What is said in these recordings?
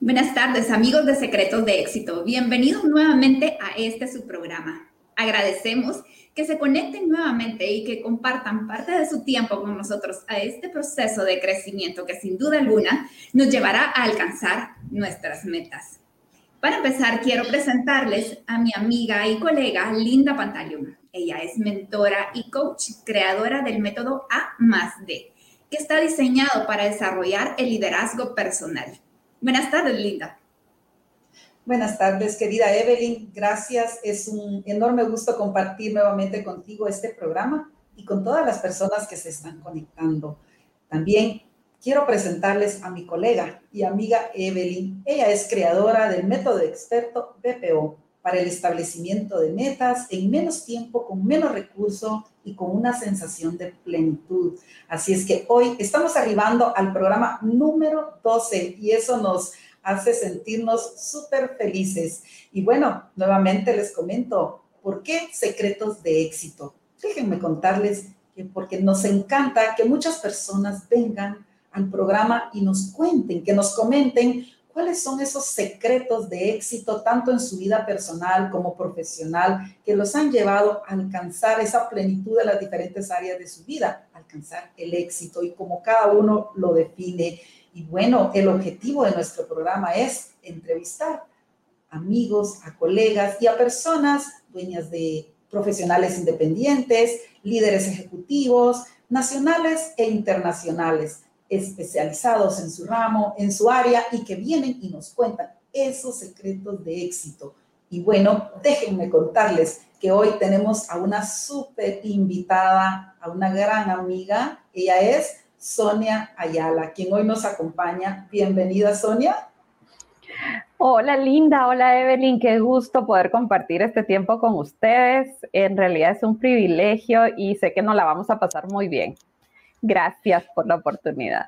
Buenas tardes, amigos de Secretos de Éxito. Bienvenidos nuevamente a este su programa. Agradecemos que se conecten nuevamente y que compartan parte de su tiempo con nosotros a este proceso de crecimiento que sin duda alguna nos llevará a alcanzar nuestras metas. Para empezar, quiero presentarles a mi amiga y colega Linda Pantaleón. Ella es mentora y coach, creadora del método A más D, que está diseñado para desarrollar el liderazgo personal. Buenas tardes, Linda. Buenas tardes, querida Evelyn. Gracias. Es un enorme gusto compartir nuevamente contigo este programa y con todas las personas que se están conectando. También quiero presentarles a mi colega y amiga Evelyn. Ella es creadora del método experto BPO para el establecimiento de metas en menos tiempo, con menos recursos y con una sensación de plenitud. Así es que hoy estamos arribando al programa número 12 y eso nos hace sentirnos súper felices. Y bueno, nuevamente les comento, ¿por qué secretos de éxito? Déjenme contarles que porque nos encanta que muchas personas vengan al programa y nos cuenten, que nos comenten ¿Cuáles son esos secretos de éxito, tanto en su vida personal como profesional, que los han llevado a alcanzar esa plenitud de las diferentes áreas de su vida, alcanzar el éxito y como cada uno lo define? Y bueno, el objetivo de nuestro programa es entrevistar amigos, a colegas y a personas dueñas de profesionales independientes, líderes ejecutivos, nacionales e internacionales especializados en su ramo, en su área y que vienen y nos cuentan esos secretos de éxito. Y bueno, déjenme contarles que hoy tenemos a una súper invitada, a una gran amiga. Ella es Sonia Ayala, quien hoy nos acompaña. Bienvenida, Sonia. Hola Linda, hola Evelyn, qué gusto poder compartir este tiempo con ustedes. En realidad es un privilegio y sé que nos la vamos a pasar muy bien. Gracias por la oportunidad.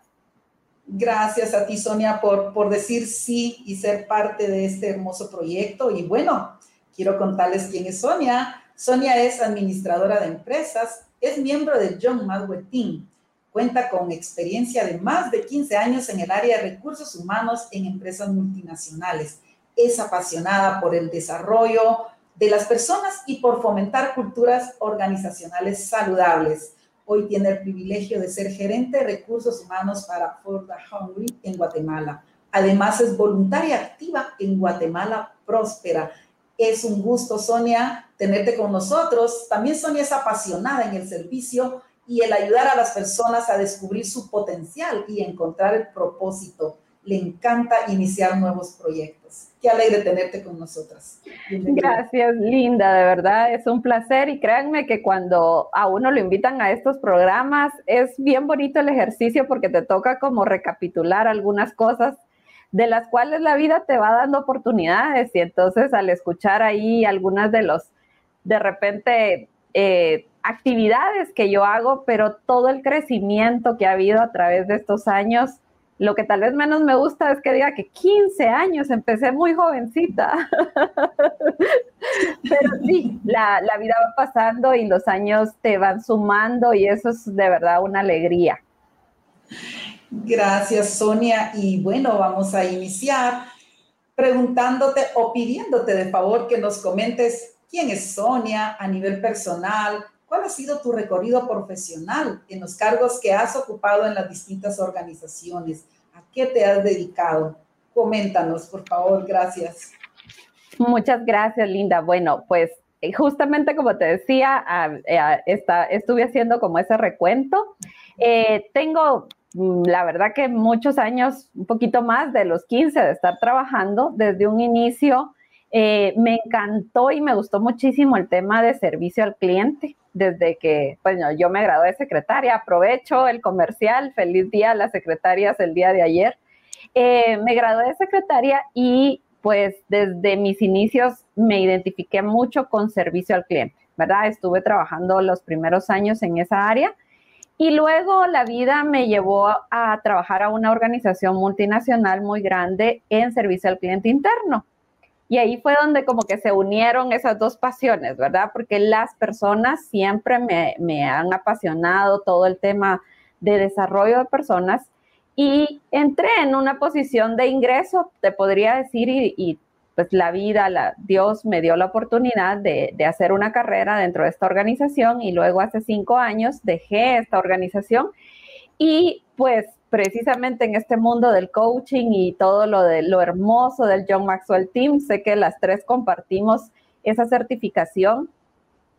Gracias a ti, Sonia, por, por decir sí y ser parte de este hermoso proyecto. Y bueno, quiero contarles quién es Sonia. Sonia es administradora de empresas, es miembro del John Madwell Team, cuenta con experiencia de más de 15 años en el área de recursos humanos en empresas multinacionales. Es apasionada por el desarrollo de las personas y por fomentar culturas organizacionales saludables. Hoy tiene el privilegio de ser gerente de recursos humanos para Ford Hungry en Guatemala. Además es voluntaria activa en Guatemala Próspera. Es un gusto, Sonia, tenerte con nosotros. También Sonia es apasionada en el servicio y el ayudar a las personas a descubrir su potencial y encontrar el propósito le encanta iniciar nuevos proyectos. Qué alegre tenerte con nosotras. Gracias, Linda, de verdad es un placer y créanme que cuando a uno lo invitan a estos programas es bien bonito el ejercicio porque te toca como recapitular algunas cosas de las cuales la vida te va dando oportunidades y entonces al escuchar ahí algunas de los, de repente, eh, actividades que yo hago, pero todo el crecimiento que ha habido a través de estos años, lo que tal vez menos me gusta es que diga que 15 años, empecé muy jovencita. Pero sí, la, la, vida va pasando y los años te van sumando y eso es de verdad una alegría. Gracias, Sonia. Y bueno, vamos a iniciar preguntándote o pidiéndote de favor que nos comentes quién es Sonia a nivel personal, ¿Cuál ha sido tu recorrido profesional en los cargos que has ocupado en las distintas organizaciones? ¿A qué te has dedicado? Coméntanos, por favor. Gracias. Muchas gracias, Linda. Bueno, pues eh, justamente como te decía, eh, estuve haciendo como ese recuento. Eh, tengo, mm, la verdad que muchos años, un poquito más de los 15 de estar trabajando desde un inicio. me encantó y me gustó muchísimo el tema de servicio al cliente desde que, bueno, yo me gradué de secretaria, aprovecho el comercial, feliz día a las secretarias el día de ayer. Eh, me gradué de secretaria y pues desde mis inicios me identifiqué mucho con servicio al cliente, ¿verdad? Estuve trabajando los primeros años en esa área y luego la vida me llevó a trabajar a una organización multinacional muy grande en servicio al cliente interno. Y ahí fue donde como que se unieron esas dos pasiones, ¿verdad? Porque las personas siempre me, han apasionado todo el tema de desarrollo de personas y entré en una posición de ingreso, te podría decir, y, pues la vida, la, Dios me dio la oportunidad de, de, hacer una carrera dentro de esta organización y luego hace cinco años dejé esta organización y pues precisamente en este mundo del coaching y todo lo de lo hermoso del John Maxwell Team, sé que las tres compartimos esa certificación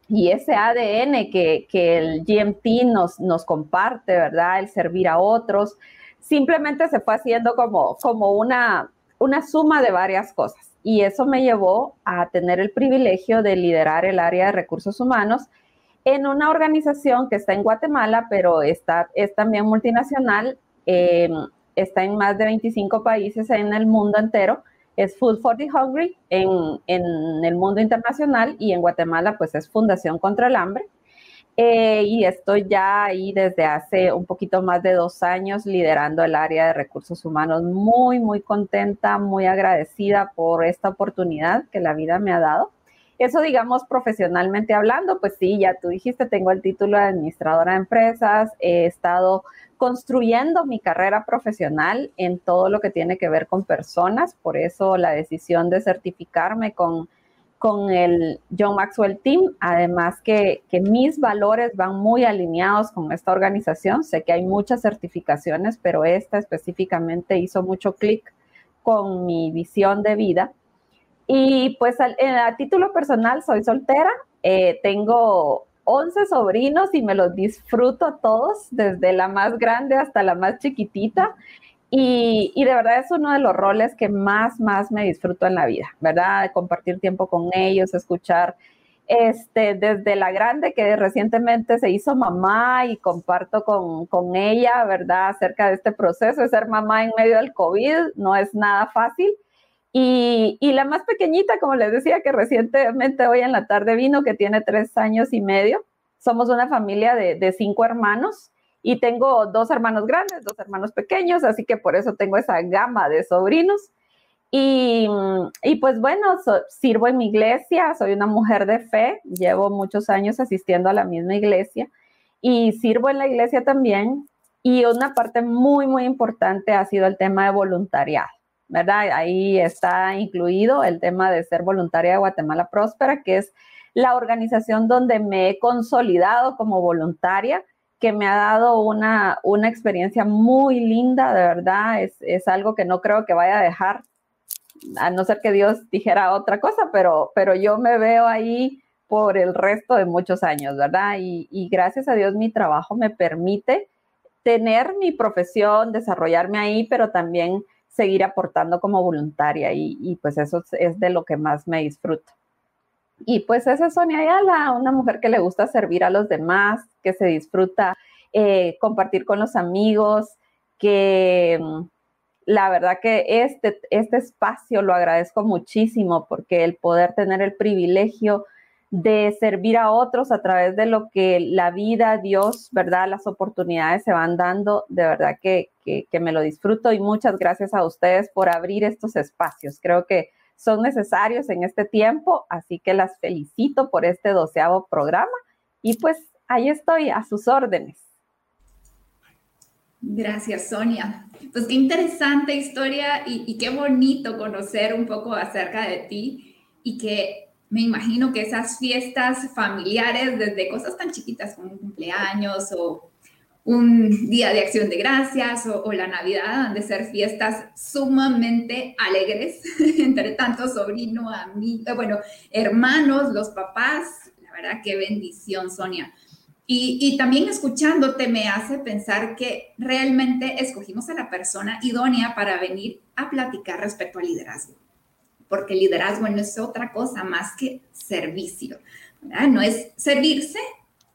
y ese ADN que, que el GMT nos, nos comparte, ¿verdad? El servir a otros, simplemente se fue haciendo como, como una, una suma de varias cosas. Y eso me llevó a tener el privilegio de liderar el área de recursos humanos en una organización que está en Guatemala, pero está, es también multinacional, em, está en más de 25 países en el mundo entero, es Food for the Hungry en, en el mundo internacional y en Guatemala pues es Fundación contra el Hambre. Eh, y estoy ya ahí desde hace un poquito más de dos años liderando el área de recursos humanos. Muy, muy contenta, muy agradecida por esta oportunidad que la vida me ha dado. Eso, digamos, profesionalmente hablando, pues sí, ya tú dijiste, tengo el título de administradora de empresas, he estado construyendo mi carrera profesional en todo lo que tiene que ver con personas, por eso la decisión de certificarme con, con el John Maxwell Team, además que, que mis valores van muy alineados con esta organización, sé que hay muchas certificaciones, pero esta específicamente hizo mucho clic con mi visión de vida. Y pues a, título personal soy soltera, eh, tengo 11 sobrinos y me los disfruto todos, desde la más grande hasta la más chiquitita. Y, de verdad es uno de los roles que más, más me disfruto en la vida, ¿verdad? Compartir tiempo con ellos, escuchar, este, desde la grande que recientemente se hizo mamá y comparto con, con ella, ¿verdad? Acerca de este proceso de ser mamá en medio del COVID, no es nada fácil. Y, la más pequeñita, como les decía, que recientemente hoy en la tarde vino, que tiene tres años y medio. Somos una familia de, cinco hermanos y tengo dos hermanos grandes, dos hermanos pequeños, así que por eso tengo esa gama de sobrinos. Y, pues bueno, sirvo en mi iglesia, soy una mujer de fe, llevo muchos años asistiendo a la misma iglesia y sirvo en la iglesia también. Y una parte muy, muy importante ha sido el tema de voluntariado. ¿Verdad? Ahí está incluido el tema de ser voluntaria de Guatemala Próspera, que es la organización donde me he consolidado como voluntaria, que me ha dado una, una experiencia muy linda, de verdad, es, es, algo que no creo que vaya a dejar, a no ser que Dios dijera otra cosa, pero, pero yo me veo ahí por el resto de muchos años, ¿verdad? Y, y gracias a Dios mi trabajo me permite tener mi profesión, desarrollarme ahí, pero también seguir aportando como voluntaria y, pues eso es de lo que más me disfruto. Y pues esa es Sonia Ayala, una mujer que le gusta servir a los demás, que se disfruta eh, compartir con los amigos, que mm, la verdad que este, este espacio lo agradezco muchísimo porque el poder tener el privilegio de servir a otros a través de lo que la vida, Dios, ¿verdad? Las oportunidades se van dando, de verdad que, me lo disfruto y muchas gracias a ustedes por abrir estos espacios. Creo que son necesarios en este tiempo, así que las felicito por este doceavo programa y pues ahí estoy a sus órdenes. Gracias, Sonia. Pues qué interesante historia y qué bonito conocer un poco acerca de ti y que me imagino que esas fiestas familiares, desde cosas tan chiquitas como un cumpleaños o un día de acción de gracias o, la Navidad, han de ser fiestas sumamente alegres entre tanto sobrino, amigo, eh, bueno, hermanos, los papás. La verdad, qué bendición, Sonia. Y, y, también escuchándote me hace pensar que realmente escogimos a la persona idónea para venir a platicar respecto al liderazgo porque liderazgo no es otra cosa más que servicio, No es servirse,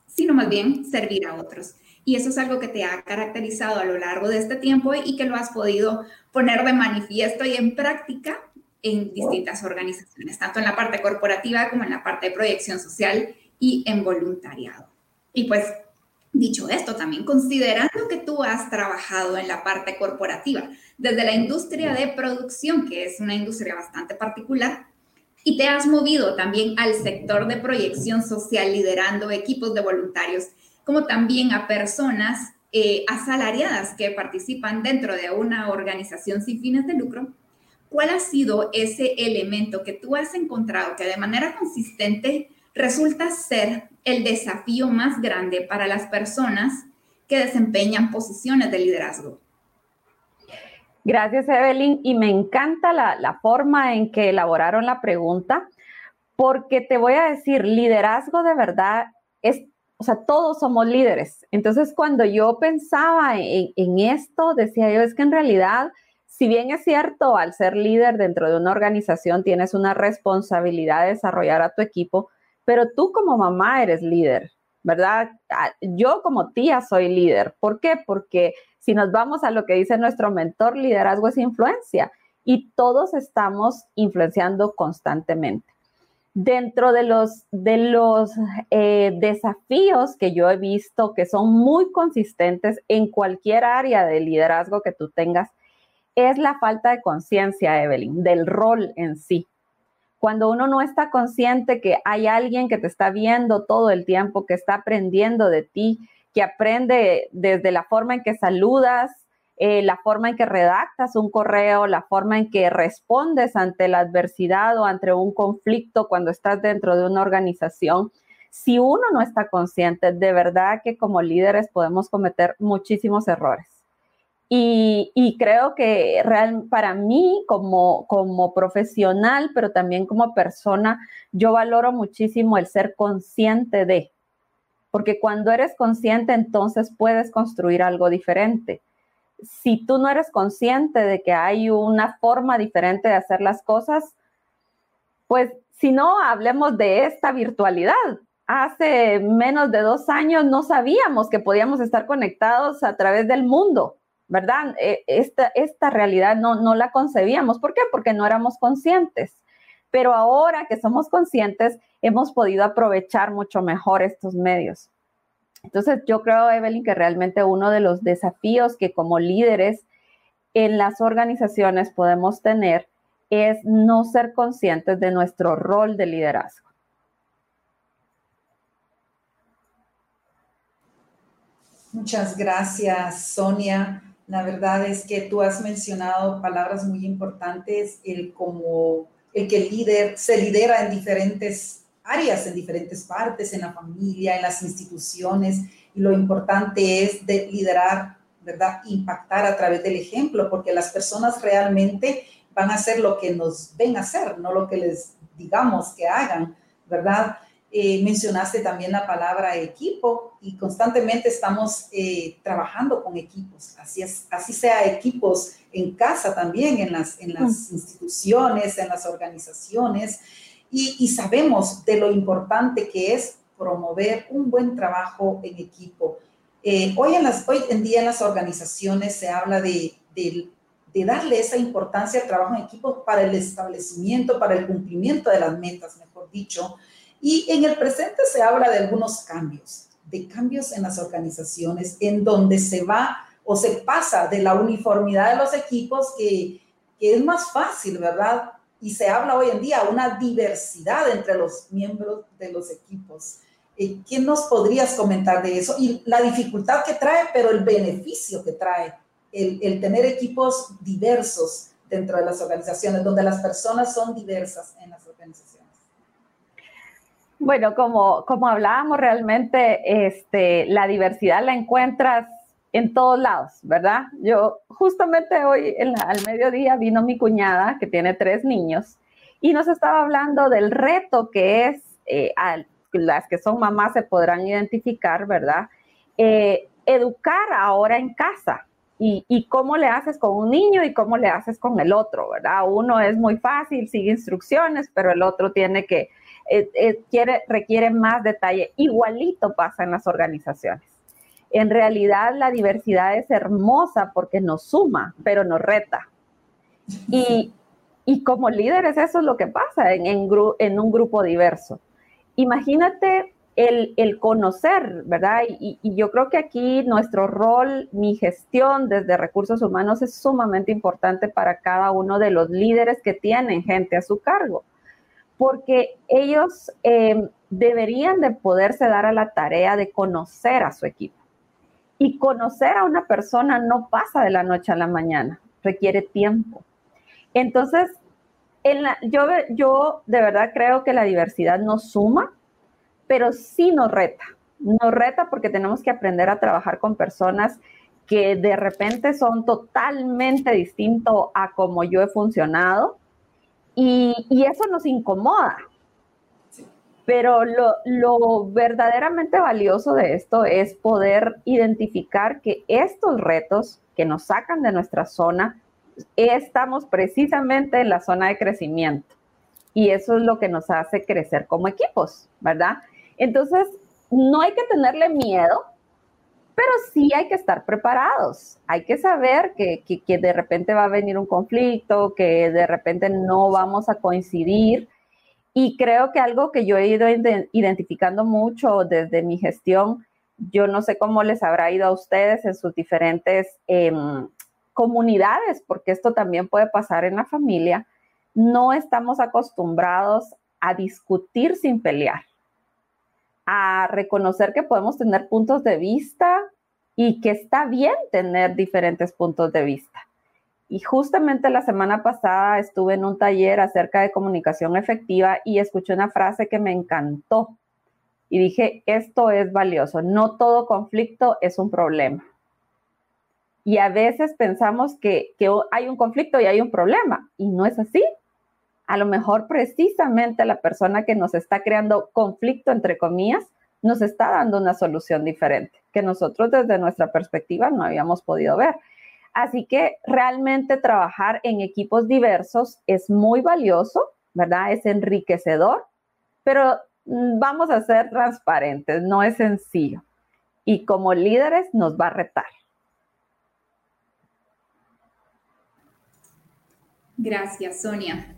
sino más bien servir a otros. Y eso es algo que te ha caracterizado a lo largo de este tiempo y que lo has podido poner de manifiesto y en práctica en distintas organizaciones, tanto en la parte corporativa como en la parte de proyección social y en voluntariado. Y pues Dicho esto, también considerando que tú has trabajado en la parte corporativa, desde la industria de producción, que es una industria bastante particular, y te has movido también al sector de proyección social, liderando equipos de voluntarios, como también a personas eh, asalariadas que participan dentro de una organización sin fines de lucro, ¿cuál ha sido ese elemento que tú has encontrado que de manera consistente resulta ser el desafío más grande para las personas que desempeñan posiciones de liderazgo? Gracias, Evelyn. Y me encanta la, forma en que elaboraron la pregunta, porque te voy a decir, liderazgo de verdad es, o sea, todos somos líderes. Entonces, cuando yo pensaba en, en esto, decía yo, es que en realidad, si bien es cierto, al ser líder dentro de una organización, tienes una responsabilidad de desarrollar a tu equipo, pero tú como mamá eres líder, ¿verdad? Ah, yo como tía soy líder. ¿Por qué? Porque si nos vamos a lo que dice nuestro mentor, liderazgo es influencia y todos estamos influenciando constantemente. Dentro de los, de los eh, desafíos que yo he visto que son muy consistentes en cualquier área de liderazgo que tú tengas, es la falta de conciencia, Evelyn, del rol en sí. Cuando uno no está consciente que hay alguien que te está viendo todo el tiempo, que está aprendiendo de ti, que aprende desde la forma en que saludas, eh, la forma en que redactas un correo, la forma en que respondes ante la adversidad o ante un conflicto cuando estás dentro de una organización. Si uno no está consciente, de verdad que como líderes podemos cometer muchísimos errores. Y, creo que real, para mí como, como profesional, pero también como persona, yo valoro muchísimo el ser consciente de, porque cuando eres consciente, entonces puedes construir algo diferente. Si tú no eres consciente de que hay una forma diferente de hacer las cosas, pues si no, hablemos de esta virtualidad. Hace menos de dos años no sabíamos que podíamos estar conectados a través del mundo, ¿verdad? E, esta, esta realidad no, no la concebíamos. ¿Por qué? Porque no éramos conscientes. Pero ahora que somos conscientes, hemos podido aprovechar mucho mejor estos medios. Entonces, yo creo, Evelyn, que realmente uno de los desafíos que como líderes en las organizaciones podemos tener es no ser conscientes de nuestro rol de liderazgo. Muchas gracias, Sonia. La verdad es que tú has mencionado palabras muy importantes, el como el que el líder se lidera en diferentes áreas, en diferentes partes, en la familia, en las instituciones, y lo importante es de liderar, ¿verdad? Impactar a través del ejemplo, porque las personas realmente van a hacer lo que nos ven hacer, no lo que les digamos que hagan, ¿verdad? Eh, mencionaste también la palabra equipo y constantemente estamos eh, trabajando con equipos, así, es, así sea equipos en casa también, en las, en las mm. instituciones, en las organizaciones y, sabemos de lo importante que es promover un buen trabajo en equipo. Eh, hoy, en las, hoy en día en las organizaciones se habla de, de, de, darle esa importancia al trabajo en equipo para el establecimiento, para el cumplimiento de las metas, mejor dicho. Y en el presente se habla de algunos cambios, de cambios en las organizaciones, en donde se va o se pasa de la uniformidad de los equipos, que, que es más fácil, ¿verdad? y se habla hoy en día una diversidad entre los miembros de los equipos. Eh, ¿Quién nos podrías comentar de eso? Y la dificultad que trae, pero el beneficio que trae el, el tener equipos diversos dentro de las organizaciones, donde las personas son diversas en las organizaciones. Bueno, como, como hablábamos realmente, este, la diversidad la encuentras en todos lados, ¿verdad? Yo justamente hoy al mediodía vino mi cuñada que tiene tres niños y nos estaba hablando del reto que es, eh, las que son mamás se podrán identificar, ¿verdad? Eh, educar ahora en casa y, y, cómo le haces con un niño y cómo le haces con el otro, ¿verdad? Uno es muy fácil, sigue instrucciones, pero el otro tiene que, eh, quiere, requiere más detalle. Igualito pasa en las organizaciones en realidad la diversidad es hermosa porque nos suma, pero nos reta. Y, como líderes eso es lo que pasa en, en, un grupo diverso. Imagínate el, conocer, ¿verdad? Y, y, yo creo que aquí nuestro rol, mi gestión desde recursos humanos es sumamente importante para cada uno de los líderes que tienen gente a su cargo, porque ellos eh, deberían de poderse dar a la tarea de conocer a su equipo Y conocer a una persona no pasa de la noche a la mañana, requiere tiempo. Entonces, yo, yo de verdad creo que la diversidad nos suma, pero sí nos reta. Nos reta porque tenemos que aprender a trabajar con personas que de repente son totalmente distintos a como yo he funcionado y, eso nos incomoda. Pero lo, lo, verdaderamente valioso de esto es poder identificar que estos retos que nos sacan de nuestra zona, estamos precisamente en la zona de crecimiento. Y eso es lo que nos hace crecer como equipos, ¿verdad? Entonces, no hay que tenerle miedo, pero sí hay que estar preparados. Hay que saber que, de repente va a venir un conflicto, que de repente no vamos a coincidir. Y creo que algo que yo he ido identificando mucho desde mi gestión, yo no sé cómo les habrá ido a ustedes en sus diferentes em, comunidades, porque esto también puede pasar en la familia, no estamos acostumbrados a discutir sin pelear a reconocer que podemos tener puntos de vista y que está bien tener diferentes puntos de vista. Y justamente la semana pasada estuve en un taller acerca de comunicación efectiva y escuché una frase que me encantó. Y dije, esto es valioso, no todo conflicto es un problema. Y a veces pensamos que, que hay un conflicto y hay un problema, y no es así a lo mejor precisamente la persona que nos está creando conflicto, entre comillas, nos está dando una solución diferente que nosotros desde nuestra perspectiva no habíamos podido ver. Así que realmente trabajar en equipos diversos es muy valioso, ¿verdad? Es enriquecedor, pero mm, vamos a ser transparentes, no es sencillo. Y como líderes nos va a retar. Gracias, Sonia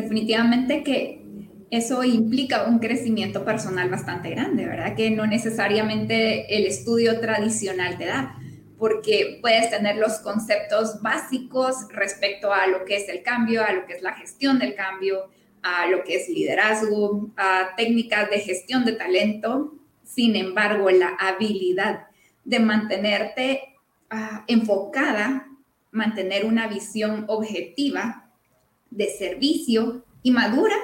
definitivamente que eso implica un crecimiento personal bastante grande, ¿verdad? Que no necesariamente el estudio tradicional te da, porque puedes tener los conceptos básicos respecto a lo que es el cambio, a lo que es la gestión del cambio, a lo que es liderazgo, a técnicas de gestión de talento. Sin embargo, la habilidad de mantenerte ah, enfocada, mantener una visión objetiva de servicio y madura,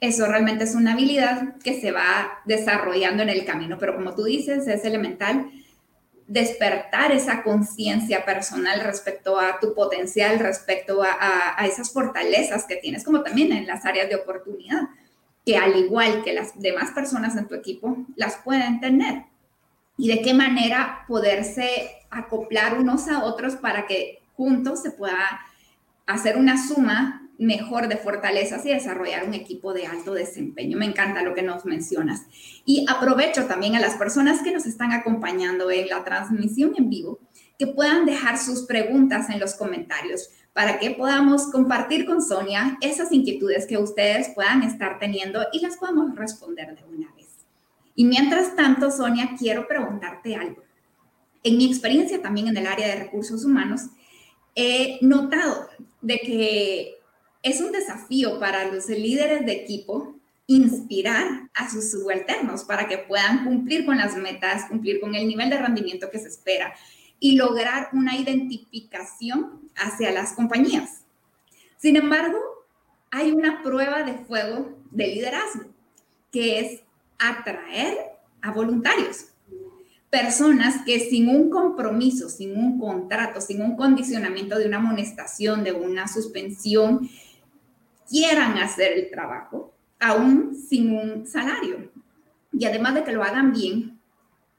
eso realmente es una habilidad que se va desarrollando en el camino. Pero como tú dices, es elemental despertar esa conciencia personal respecto a tu potencial, respecto a, esas fortalezas que tienes, como también en las áreas de oportunidad, que al igual que las demás personas en tu equipo, las pueden tener. Y de qué manera poderse acoplar unos a otros para que juntos se pueda hacer una suma mejor de fortalezas y desarrollar un equipo de alto desempeño. Me encanta lo que nos mencionas. Y aprovecho también a las personas que nos están acompañando en la transmisión en vivo que puedan dejar sus preguntas en los comentarios para que podamos compartir con Sonia esas inquietudes que ustedes puedan estar teniendo y las podamos responder de una vez. Y mientras tanto, Sonia, quiero preguntarte algo. En mi experiencia también en el área de recursos humanos, he notado de que es un desafío para los líderes de equipo inspirar a sus subalternos para que puedan cumplir con las metas, cumplir con el nivel de rendimiento que se espera y lograr una identificación hacia las compañías. Sin embargo, hay una prueba de fuego de liderazgo, que es atraer a voluntarios. Personas que sin un compromiso, sin un contrato, sin un condicionamiento de una amonestación, de una suspensión, quieran hacer el trabajo, aún sin un salario. Y además de que lo hagan bien,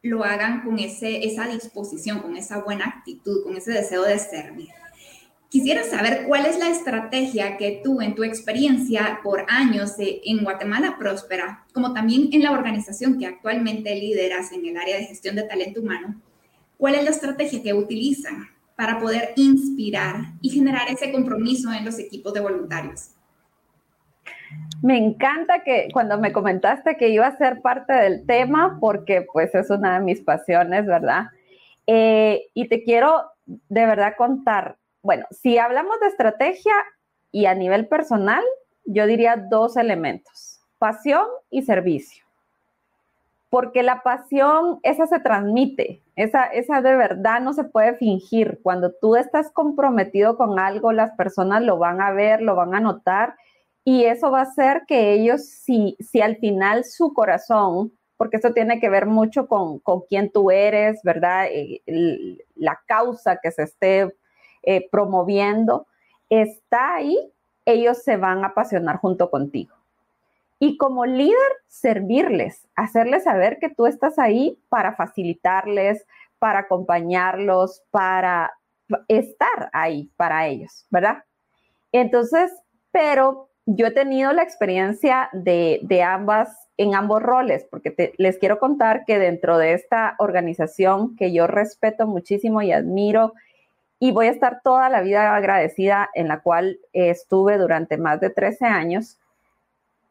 lo hagan con esa disposición, con esa buena actitud, con ese deseo de servir. Quisiera saber cuál es la estrategia que tú en tu experiencia por años en Guatemala Próspera, como también en la organización que actualmente lideras en el área de gestión de talento humano, cuál es la estrategia que utilizan para poder inspirar y generar ese compromiso en los equipos de voluntarios. Me encanta que cuando me comentaste que iba a ser parte del tema, porque pues es una de mis pasiones, ¿verdad? Eh, y te quiero de verdad contar, bueno, si hablamos de estrategia y a nivel personal, yo diría dos elementos, pasión y servicio. porque la pasión, esa se transmite, esa, esa de verdad no se puede fingir. Cuando tú estás comprometido con algo, las personas lo van a ver, lo van a notar y eso va a hacer que ellos, si, si al final su corazón, porque eso tiene que ver mucho con, con quién tú eres, ¿verdad? Eh, la causa que se esté eh, promoviendo, está ahí, ellos se van a apasionar junto contigo. Y como líder, servirles, hacerles saber que tú estás ahí para facilitarles, para acompañarlos, para estar ahí para ellos, ¿verdad? Entonces, pero yo he tenido la experiencia de, ambas, en ambos roles, porque les quiero contar que dentro de esta organización que yo respeto muchísimo y admiro, y voy a estar toda la vida agradecida, en la cual estuve durante más de 13 años,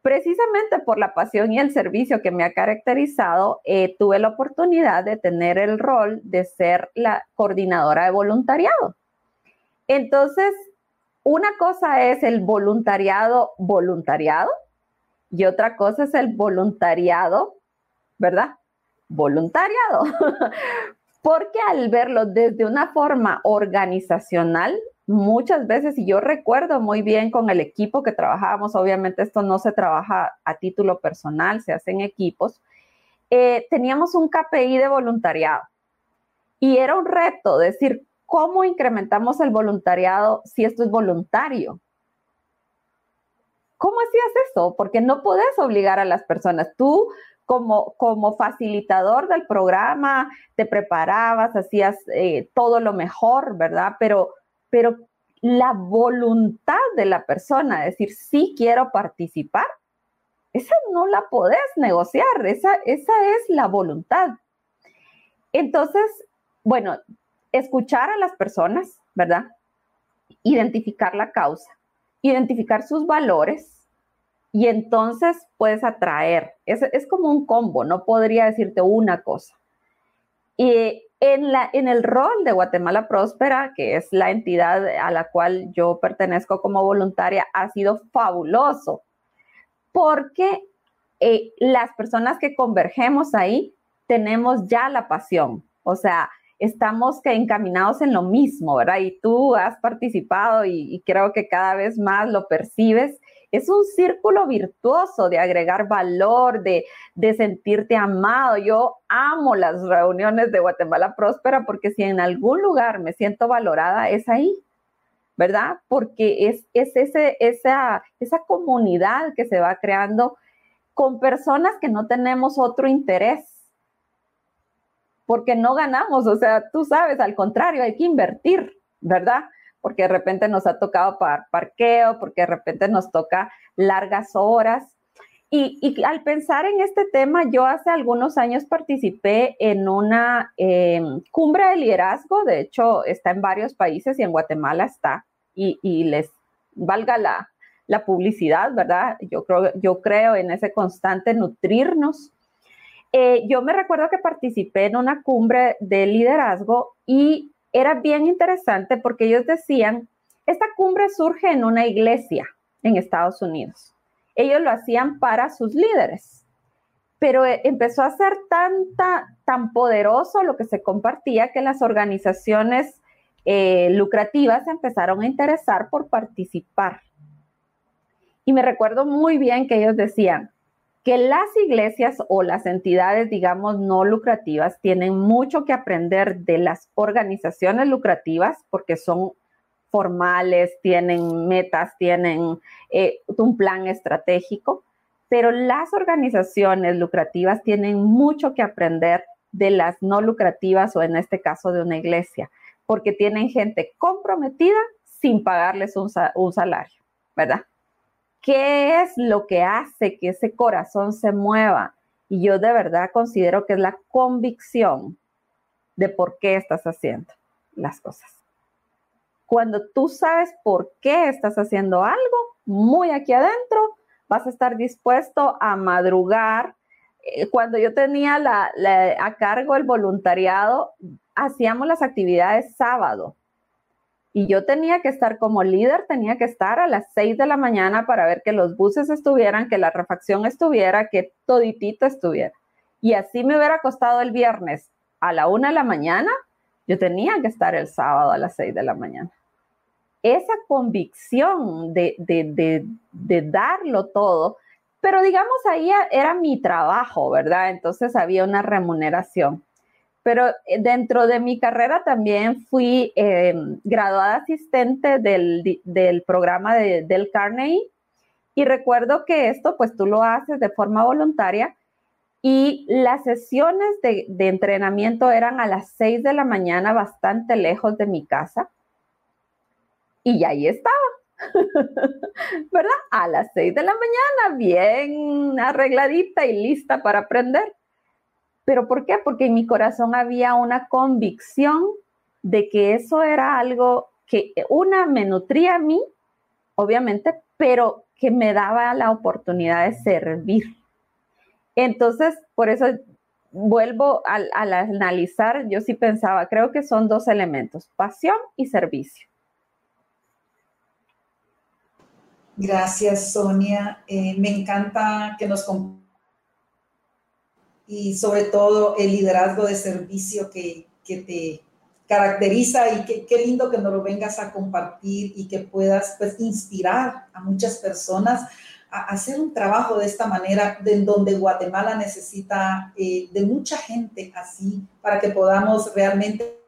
precisamente por la pasión y el servicio que me ha caracterizado, eh, tuve la oportunidad de tener el rol de ser la coordinadora de voluntariado. Entonces, una cosa es el voluntariado voluntariado y otra cosa es el voluntariado, ¿verdad? Voluntariado. Porque al verlo desde una forma organizacional, muchas veces, y yo recuerdo muy bien con el equipo que trabajábamos, obviamente esto no se trabaja a título personal, se hacen equipos, eh, teníamos un KPI de voluntariado. Y era un reto decir, ¿cómo incrementamos el voluntariado si esto es voluntario? ¿Cómo hacías eso? Porque no puedes obligar a las personas. Tú como, como facilitador del programa te preparabas, hacías eh, todo lo mejor, ¿verdad? Pero pero la voluntad de la persona, decir, sí quiero participar, esa no la podés negociar, esa, esa es la voluntad. Entonces, bueno, escuchar a las personas, ¿verdad? Identificar la causa, identificar sus valores y entonces puedes atraer. Es, es como un combo, no podría decirte una cosa. Y en, la, en el rol de Guatemala Próspera, que es la entidad a la cual yo pertenezco como voluntaria, ha sido fabuloso, porque eh, las personas que convergemos ahí tenemos ya la pasión, o sea, estamos que encaminados en lo mismo, ¿verdad? Y tú has participado y creo que cada vez más lo percibes es un círculo virtuoso de agregar valor, de, sentirte amado. Yo amo las reuniones de Guatemala Próspera porque si en algún lugar me siento valorada, es ahí, ¿verdad? Porque es, es ese, esa, esa comunidad que se va creando con personas que no tenemos otro interés. Porque no ganamos, o sea, tú sabes, al contrario, hay que invertir, ¿verdad? porque de repente nos ha tocado par parqueo, porque de repente nos toca largas horas. Y, al pensar en este tema, yo hace algunos años participé en una em, cumbre de liderazgo, de hecho está en varios países y en Guatemala está, y, les valga la, la, publicidad, ¿verdad? Yo creo, yo creo en ese constante nutrirnos. Eh, yo me recuerdo que participé en una cumbre de liderazgo y era bien interesante porque ellos decían, esta cumbre surge en una iglesia en Estados Unidos. Ellos lo hacían para sus líderes, pero eh, empezó a ser tanta, tan poderoso lo que se compartía que las organizaciones eh, lucrativas empezaron a interesar por participar. Y me recuerdo muy bien que ellos decían, que las iglesias o las entidades, digamos, no lucrativas tienen mucho que aprender de las organizaciones lucrativas porque son formales, tienen metas, tienen eh, un plan estratégico, pero las organizaciones lucrativas tienen mucho que aprender de las no lucrativas o en este caso de una iglesia, porque tienen gente comprometida sin pagarles un, un salario, ¿verdad? ¿Qué es lo que hace que ese corazón se mueva? Y yo de verdad considero que es la convicción de por qué estás haciendo las cosas. Cuando tú sabes por qué estás haciendo algo, muy aquí adentro, vas a estar dispuesto a madrugar. Eh, cuando yo tenía a cargo el voluntariado, hacíamos las actividades sábado y yo tenía que estar como líder, tenía que estar a las 6 de la mañana para ver que los buses estuvieran, que la refacción estuviera, que toditito estuviera. y así me hubiera costado el viernes a la una de la mañana, yo tenía que estar el sábado a las seis de la mañana. Esa convicción de, de, de, darlo todo, pero digamos ahí era mi trabajo, ¿verdad? Entonces había una remuneración. Pero eh, dentro de mi carrera también fui eh, graduada asistente del, del programa de, del Carnegie y recuerdo que esto pues tú lo haces de forma voluntaria y las sesiones de, entrenamiento eran a las 6 de la mañana, bastante lejos de mi casa. Y ahí estaba, ¿verdad? A las 6 de la mañana, bien arregladita y lista para aprender. ¿Pero por qué? Porque en mi corazón había una convicción de que eso era algo que una me nutría a mí, obviamente, pero que me daba la oportunidad de servir entonces, por eso vuelvo al, analizar, yo sí pensaba, creo que son dos elementos, pasión y servicio. Gracias, Sonia. Eh, me encanta que nos y sobre todo el liderazgo de servicio que, te caracteriza y qué lindo que nos lo vengas a compartir y que puedas pues inspirar a muchas personas hacer un trabajo de esta manera, de, donde Guatemala necesita eh, de mucha gente así, para que podamos realmente,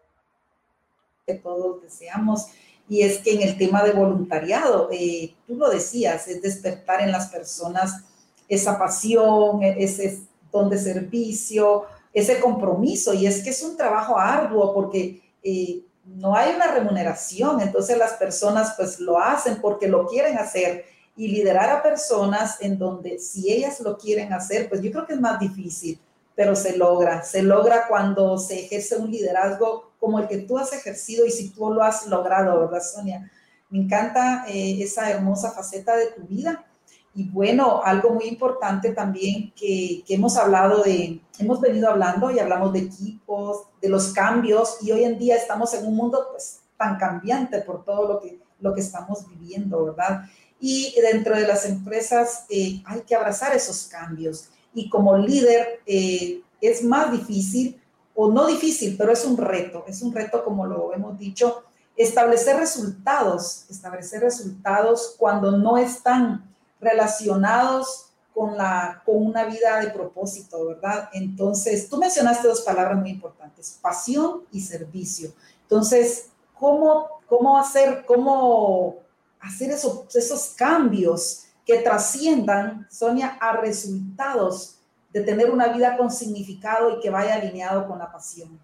que todos deseamos, y es que en el tema de voluntariado, eh, tú lo decías, es despertar en las personas esa pasión, e, ese don de servicio, ese compromiso, y es que es un trabajo arduo porque... Eh, no hay una remuneración, entonces las personas pues lo hacen porque lo quieren hacer y liderar a personas en donde si ellas lo quieren hacer, pues yo creo que es más difícil, pero se logra, se logra cuando se ejerce un liderazgo como el que tú has ejercido y si tú lo has logrado, ¿verdad, Sonia? Me encanta eh, esa hermosa faceta de tu vida. Y bueno, algo muy importante también que, que, hemos hablado de, hemos venido hablando y hablamos de equipos, de los cambios y hoy en día estamos en un mundo pues tan cambiante por todo lo que, lo que estamos viviendo, ¿verdad? y dentro de las empresas eh, hay que abrazar esos cambios. Y como líder eh, es más difícil, o no difícil, pero es un reto, es un reto, como lo hemos dicho, establecer resultados, establecer resultados cuando no están relacionados con, la, con una vida de propósito, ¿verdad? Entonces, tú mencionaste dos palabras muy importantes, pasión y servicio. Entonces, ¿cómo, cómo hacer, cómo hacer esos, cambios que trasciendan, Sonia, a resultados de tener una vida con significado y que vaya alineado con la pasión.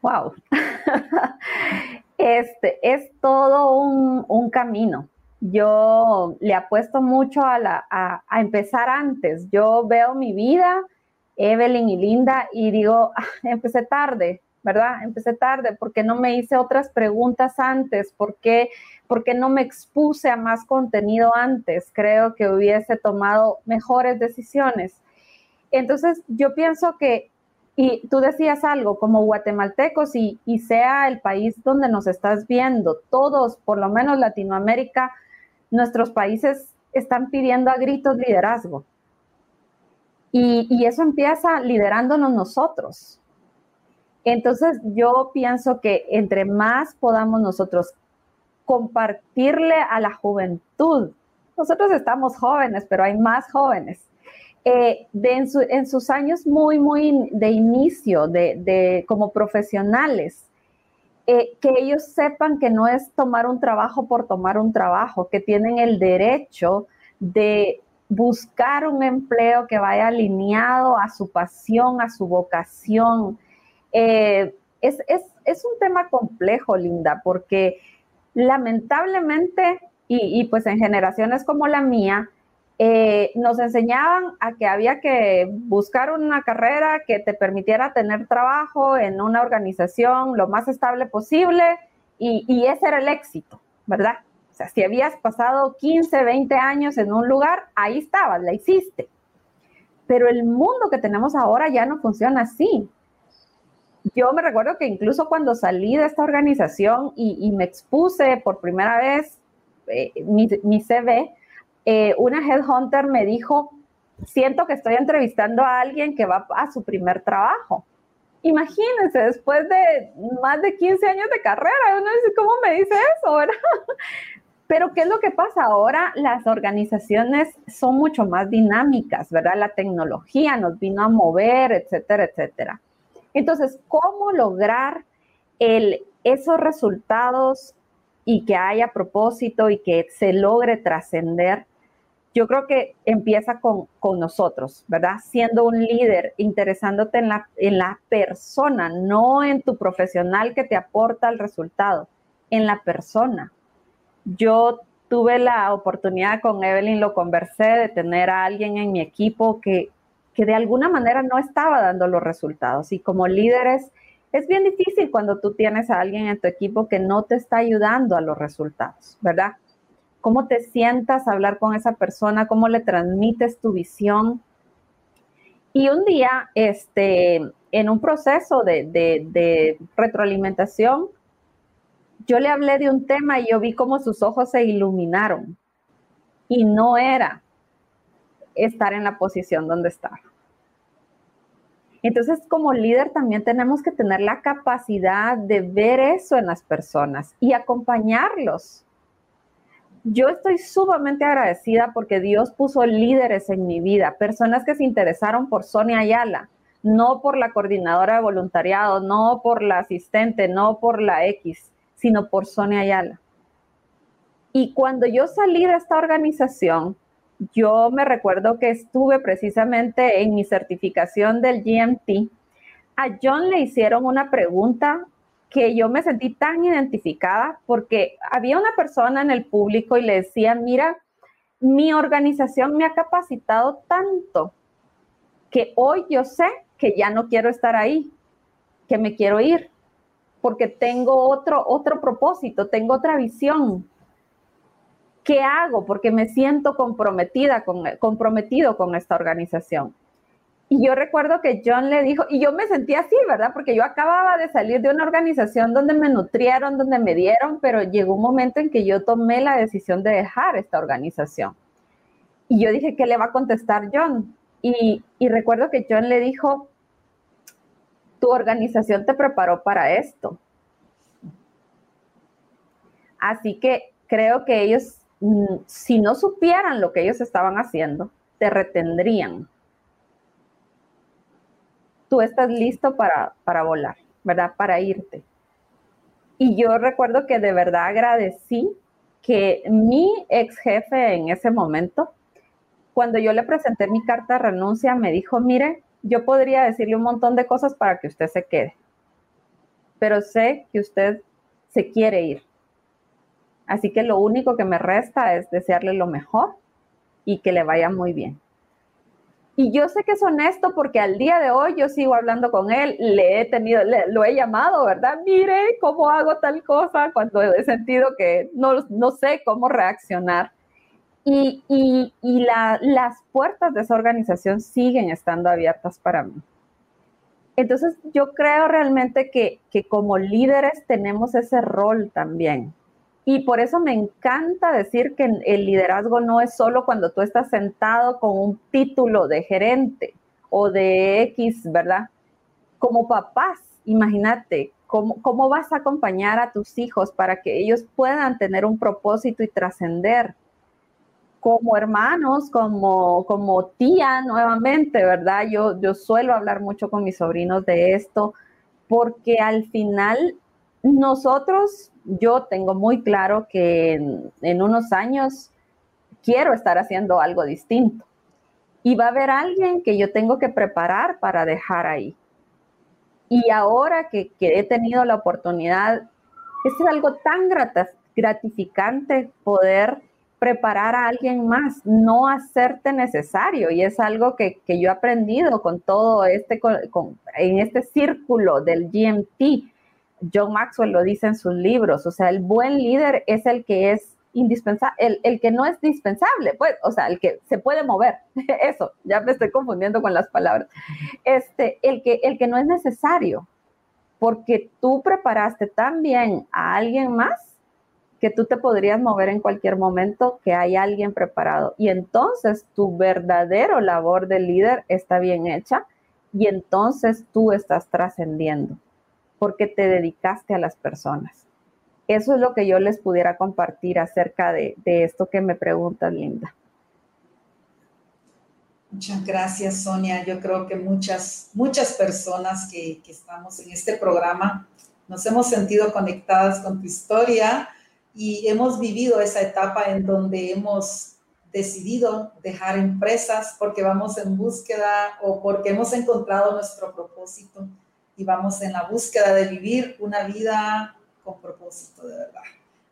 Wow. Este es todo un, camino. Yo le apuesto mucho a, la, a, empezar antes. Yo veo mi vida, Evelyn y Linda, y digo, ah, empecé tarde, ¿verdad? Empecé tarde porque no me hice otras preguntas antes, porque porque no me expuse a más contenido antes. Creo que hubiese tomado mejores decisiones. Entonces, yo pienso que, y tú decías algo, como guatemaltecos y, y sea el país donde nos estás viendo, todos, por lo menos Latinoamérica, nuestros países están pidiendo a gritos liderazgo. Y, eso empieza liderándonos nosotros. Entonces yo pienso que entre más podamos nosotros compartirle a la juventud, nosotros estamos jóvenes, pero hay más jóvenes, eh, en, sus años muy, muy de inicio, de, como profesionales, eh, que ellos sepan que no es tomar un trabajo por tomar un trabajo, que tienen el derecho de buscar un empleo que vaya alineado a su pasión, a su vocación, eh, es, un tema complejo, Linda, porque lamentablemente, y, pues en generaciones como la mía, eh, nos enseñaban a que había que buscar una carrera que te permitiera tener trabajo en una organización lo más estable posible y, y, ese era el éxito, ¿verdad? O sea, si habías pasado 15, 20 años en un lugar, ahí estabas, la hiciste. Pero el mundo que tenemos ahora ya no funciona así yo me recuerdo que incluso cuando salí de esta organización y, me expuse por primera vez eh, mi, CV, eh, una headhunter me dijo, siento que estoy entrevistando a alguien que va a su primer trabajo. Imagínense, después de más de 15 años de carrera, uno dice, ¿cómo me dice eso? Pero ¿qué es lo que pasa? Ahora las organizaciones son mucho más dinámicas, ¿verdad? La tecnología nos vino a mover, etcétera, etcétera. Entonces, ¿cómo lograr esos resultados y que haya propósito y que se logre trascender? Yo creo que empieza con, con, nosotros, ¿verdad? Siendo un líder, interesándote en la, en la persona, no en tu profesional que te aporta el resultado, en la persona yo tuve la oportunidad con Evelyn, lo conversé, de tener a alguien en mi equipo que, que de alguna manera no estaba dando los resultados. Y como líderes, es bien difícil cuando tú tienes a alguien en tu equipo que no te está ayudando a los resultados, ¿verdad? ¿Cómo te sientas hablar con esa persona? ¿Cómo le transmites tu visión? Y un día, este, en un proceso de retroalimentación, yo le hablé de un tema y yo vi cómo sus ojos se iluminaron. Y no era estar en la posición donde estaba. Entonces, como líder también tenemos que tener la capacidad de ver eso en las personas y acompañarlos. Yo estoy sumamente agradecida porque Dios puso líderes en mi vida, personas que se interesaron por Sonia Ayala, no por la coordinadora de voluntariado, no por la asistente, no por la X, sino por Sonia Ayala. Y cuando yo salí de esta organización, yo me recuerdo que estuve precisamente en mi certificación del GMT. A John le hicieron una pregunta que yo me sentí tan identificada porque había una persona en el público y le decía, mira, mi organización me ha capacitado tanto que hoy yo sé que ya no quiero estar ahí, que me quiero ir porque tengo otro, otro propósito, tengo otra visión. ¿Qué hago? Porque me siento comprometida con, comprometido con esta organización. Y yo recuerdo que John le dijo, y yo me sentía así, ¿verdad? Porque yo acababa de salir de una organización donde me nutrieron, donde me dieron, pero llegó un momento en que yo tomé la decisión de dejar esta organización. Y yo dije, ¿qué le va a contestar John? Y, y recuerdo que John le dijo, tu organización te preparó para esto. Así que creo que ellos, mm, si no supieran lo que ellos estaban haciendo, te retendrían. Estás listo para, para volar, ¿verdad? Para irte. Y yo recuerdo que de verdad agradecí que mi ex jefe en ese momento, cuando yo le presenté mi carta de renuncia, me dijo, mire, yo podría decirle un montón de cosas para que usted se quede, pero sé que usted se quiere ir. Así que lo único que me resta es desearle lo mejor y que le vaya muy bien. Y yo sé que es honesto porque al día de hoy yo sigo hablando con él, le he tenido, lo he llamado, ¿verdad? Mire cómo hago tal cosa cuando he sentido que no, no sé cómo reaccionar. Y, las puertas de esa organización siguen estando abiertas para mí. Entonces, yo creo realmente que, que como líderes tenemos ese rol también. Y por eso me encanta decir que el liderazgo no es solo cuando tú estás sentado con un título de gerente o de X, ¿verdad? Como papás, imagínate, ¿cómo, cómo vas a acompañar a tus hijos para que ellos puedan tener un propósito y trascender como hermanos, como, como tía nuevamente, ¿verdad? Yo, yo suelo hablar mucho con mis sobrinos de esto, porque al final nosotros, yo tengo muy claro que en, unos años quiero estar haciendo algo distinto. Y va a haber alguien que yo tengo que preparar para dejar ahí. Y ahora que, que he tenido la oportunidad, es algo tan gratificante poder preparar a alguien más, no hacerte necesario. Y es algo que, yo he aprendido con todo este, en este círculo del GMT. John Maxwell lo dice en sus libros, o sea, el buen líder es el que es indispensable, el, el, que no es dispensable, pues, o sea, el que se puede mover, eso, ya me estoy confundiendo con las palabras, este, el que, el que no es necesario, porque tú preparaste tan bien a alguien más que tú te podrías mover en cualquier momento, que hay alguien preparado. Y entonces tu verdadero labor de líder está bien hecha y entonces tú estás trascendiendo porque te dedicaste a las personas. Eso es lo que yo les pudiera compartir acerca de, esto que me preguntas, Linda. Muchas gracias, Sonia. Yo creo que muchas, muchas personas que, estamos en este programa nos hemos sentido conectadas con tu historia y hemos vivido esa etapa en donde hemos decidido dejar empresas porque vamos en búsqueda o porque hemos encontrado nuestro propósito y vamos en la búsqueda de vivir una vida con propósito, de verdad.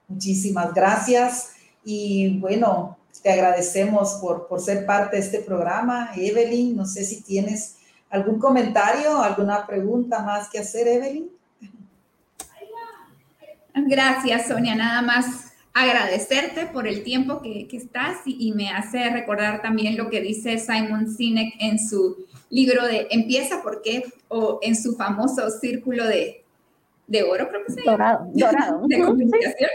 Muchísimas gracias y bueno, te agradecemos por, por ser parte de este programa. Evelyn, no sé si tienes algún comentario, alguna pregunta más que hacer, Evelyn. Gracias, Sonia. Nada más agradecerte por el tiempo que, estás y, me hace recordar también lo que dice Simon Sinek en su libro de Empieza por qué o en su famoso círculo de, oro, creo que se llama. Dorado, dorado. de comunicación.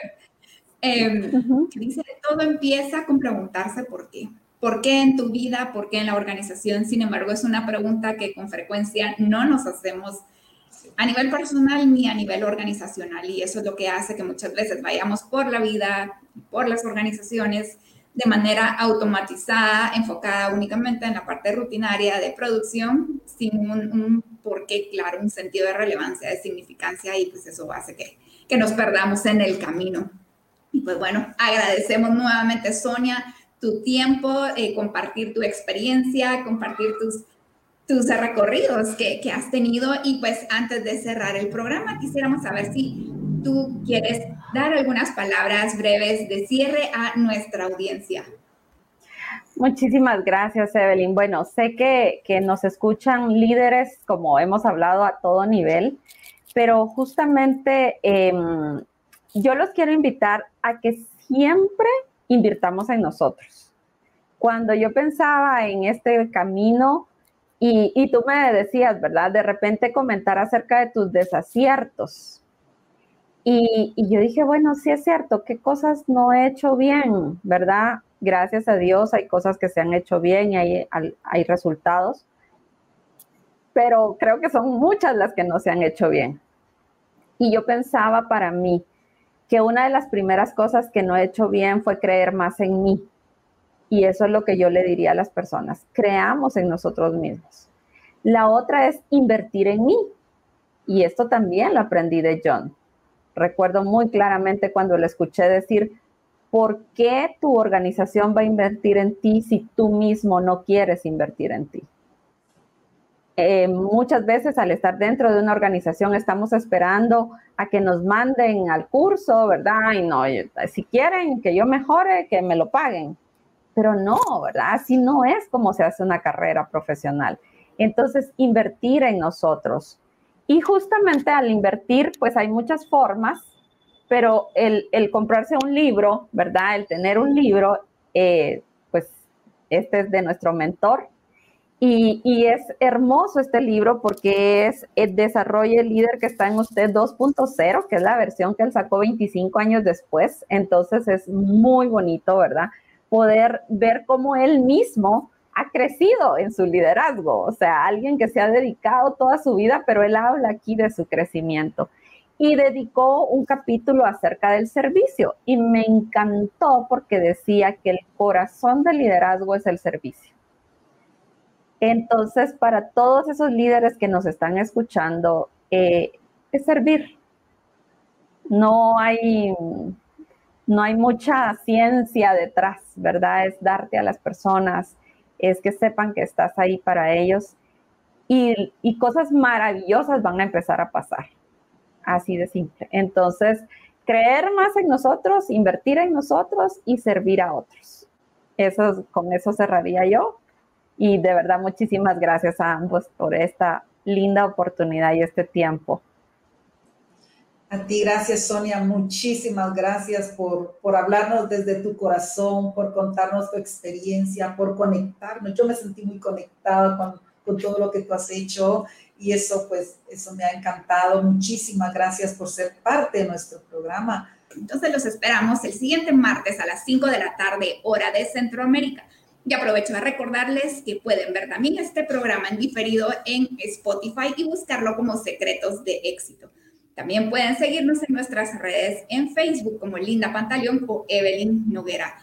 Em, dice, todo empieza con preguntarse por qué. ¿Por qué en tu vida? ¿Por qué en la organización? Sin embargo, es una pregunta que con frecuencia no nos hacemos a nivel personal ni a nivel organizacional. Y eso es lo que hace que muchas veces vayamos por la vida, por las organizaciones, de manera automatizada, enfocada únicamente en la parte rutinaria de producción, sin un, un porqué claro, un sentido de relevancia, de significancia, y pues eso hace que, que nos perdamos en el camino. Y pues bueno, agradecemos nuevamente, Sonia, tu tiempo, eh, compartir tu experiencia, compartir tus tus recorridos que, que, has tenido y pues antes de cerrar el programa quisiéramos saber si tú quieres dar algunas palabras breves de cierre a nuestra audiencia. Muchísimas gracias, Evelyn. Bueno, sé que, que nos escuchan líderes, como hemos hablado, a todo nivel, pero justamente em, yo los quiero invitar a que siempre invirtamos en nosotros. Cuando yo pensaba en este camino, y, tú me decías, ¿verdad? De repente comentar acerca de tus desaciertos. Y, yo dije, bueno, sí es cierto, ¿qué cosas no he hecho bien? ¿Verdad? Gracias a Dios hay cosas que se han hecho bien y hay, hay resultados. Pero creo que son muchas las que no se han hecho bien. Y yo pensaba para mí que una de las primeras cosas que no he hecho bien fue creer más en mí y eso es lo que yo le diría a las personas, creamos en nosotros mismos. La otra es invertir en mí. Y esto también lo aprendí de John. Recuerdo muy claramente cuando le escuché decir, ¿por qué tu organización va a invertir en ti si tú mismo no quieres invertir en ti? Eh, muchas veces al estar dentro de una organización estamos esperando a que nos manden al curso, ¿verdad? Y no, si quieren que yo mejore, que me lo paguen pero no, ¿verdad? Así no es como se hace una carrera profesional. Entonces, invertir en nosotros. Y justamente al invertir, pues hay muchas formas, pero el, comprarse un libro, ¿verdad? El tener un libro, eh, pues este es de nuestro mentor. Y, y, es hermoso este libro porque es el desarrollo líder que está en usted 2.0, que es la versión que él sacó 25 años después. Entonces es muy bonito, ¿verdad? poder ver cómo él mismo ha crecido en su liderazgo, o sea, alguien que se ha dedicado toda su vida, pero él habla aquí de su crecimiento. Y dedicó un capítulo acerca del servicio y me encantó porque decía que el corazón del liderazgo es el servicio. Entonces, para todos esos líderes que nos están escuchando, eh, es servir. No hay no hay mucha ciencia detrás, ¿verdad? Es darte a las personas, es que sepan que estás ahí para ellos y, cosas maravillosas van a empezar a pasar. Así de simple. Entonces, creer más en nosotros, invertir en nosotros y servir a otros. Eso, con eso cerraría yo. Y de verdad, muchísimas gracias a ambos por esta linda oportunidad y este tiempo. A ti, gracias Sonia, muchísimas gracias por, por hablarnos desde tu corazón, por contarnos tu experiencia, por conectarnos. Yo me sentí muy conectada con, con todo lo que tú has hecho y eso pues, eso me ha encantado. Muchísimas gracias por ser parte de nuestro programa. Entonces los esperamos el siguiente martes a las 5 de la tarde, hora de Centroamérica. Y aprovecho a recordarles que pueden ver también este programa en diferido en Spotify y buscarlo como Secretos de Éxito. También pueden seguirnos en nuestras redes en Facebook como Linda Pantaleón o Evelyn Noguera.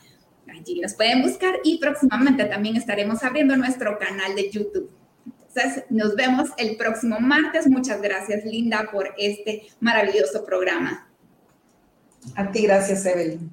Allí nos pueden buscar y próximamente también estaremos abriendo nuestro canal de YouTube. Entonces, nos vemos el próximo martes. Muchas gracias, Linda, por este maravilloso programa. A ti, gracias, Evelyn.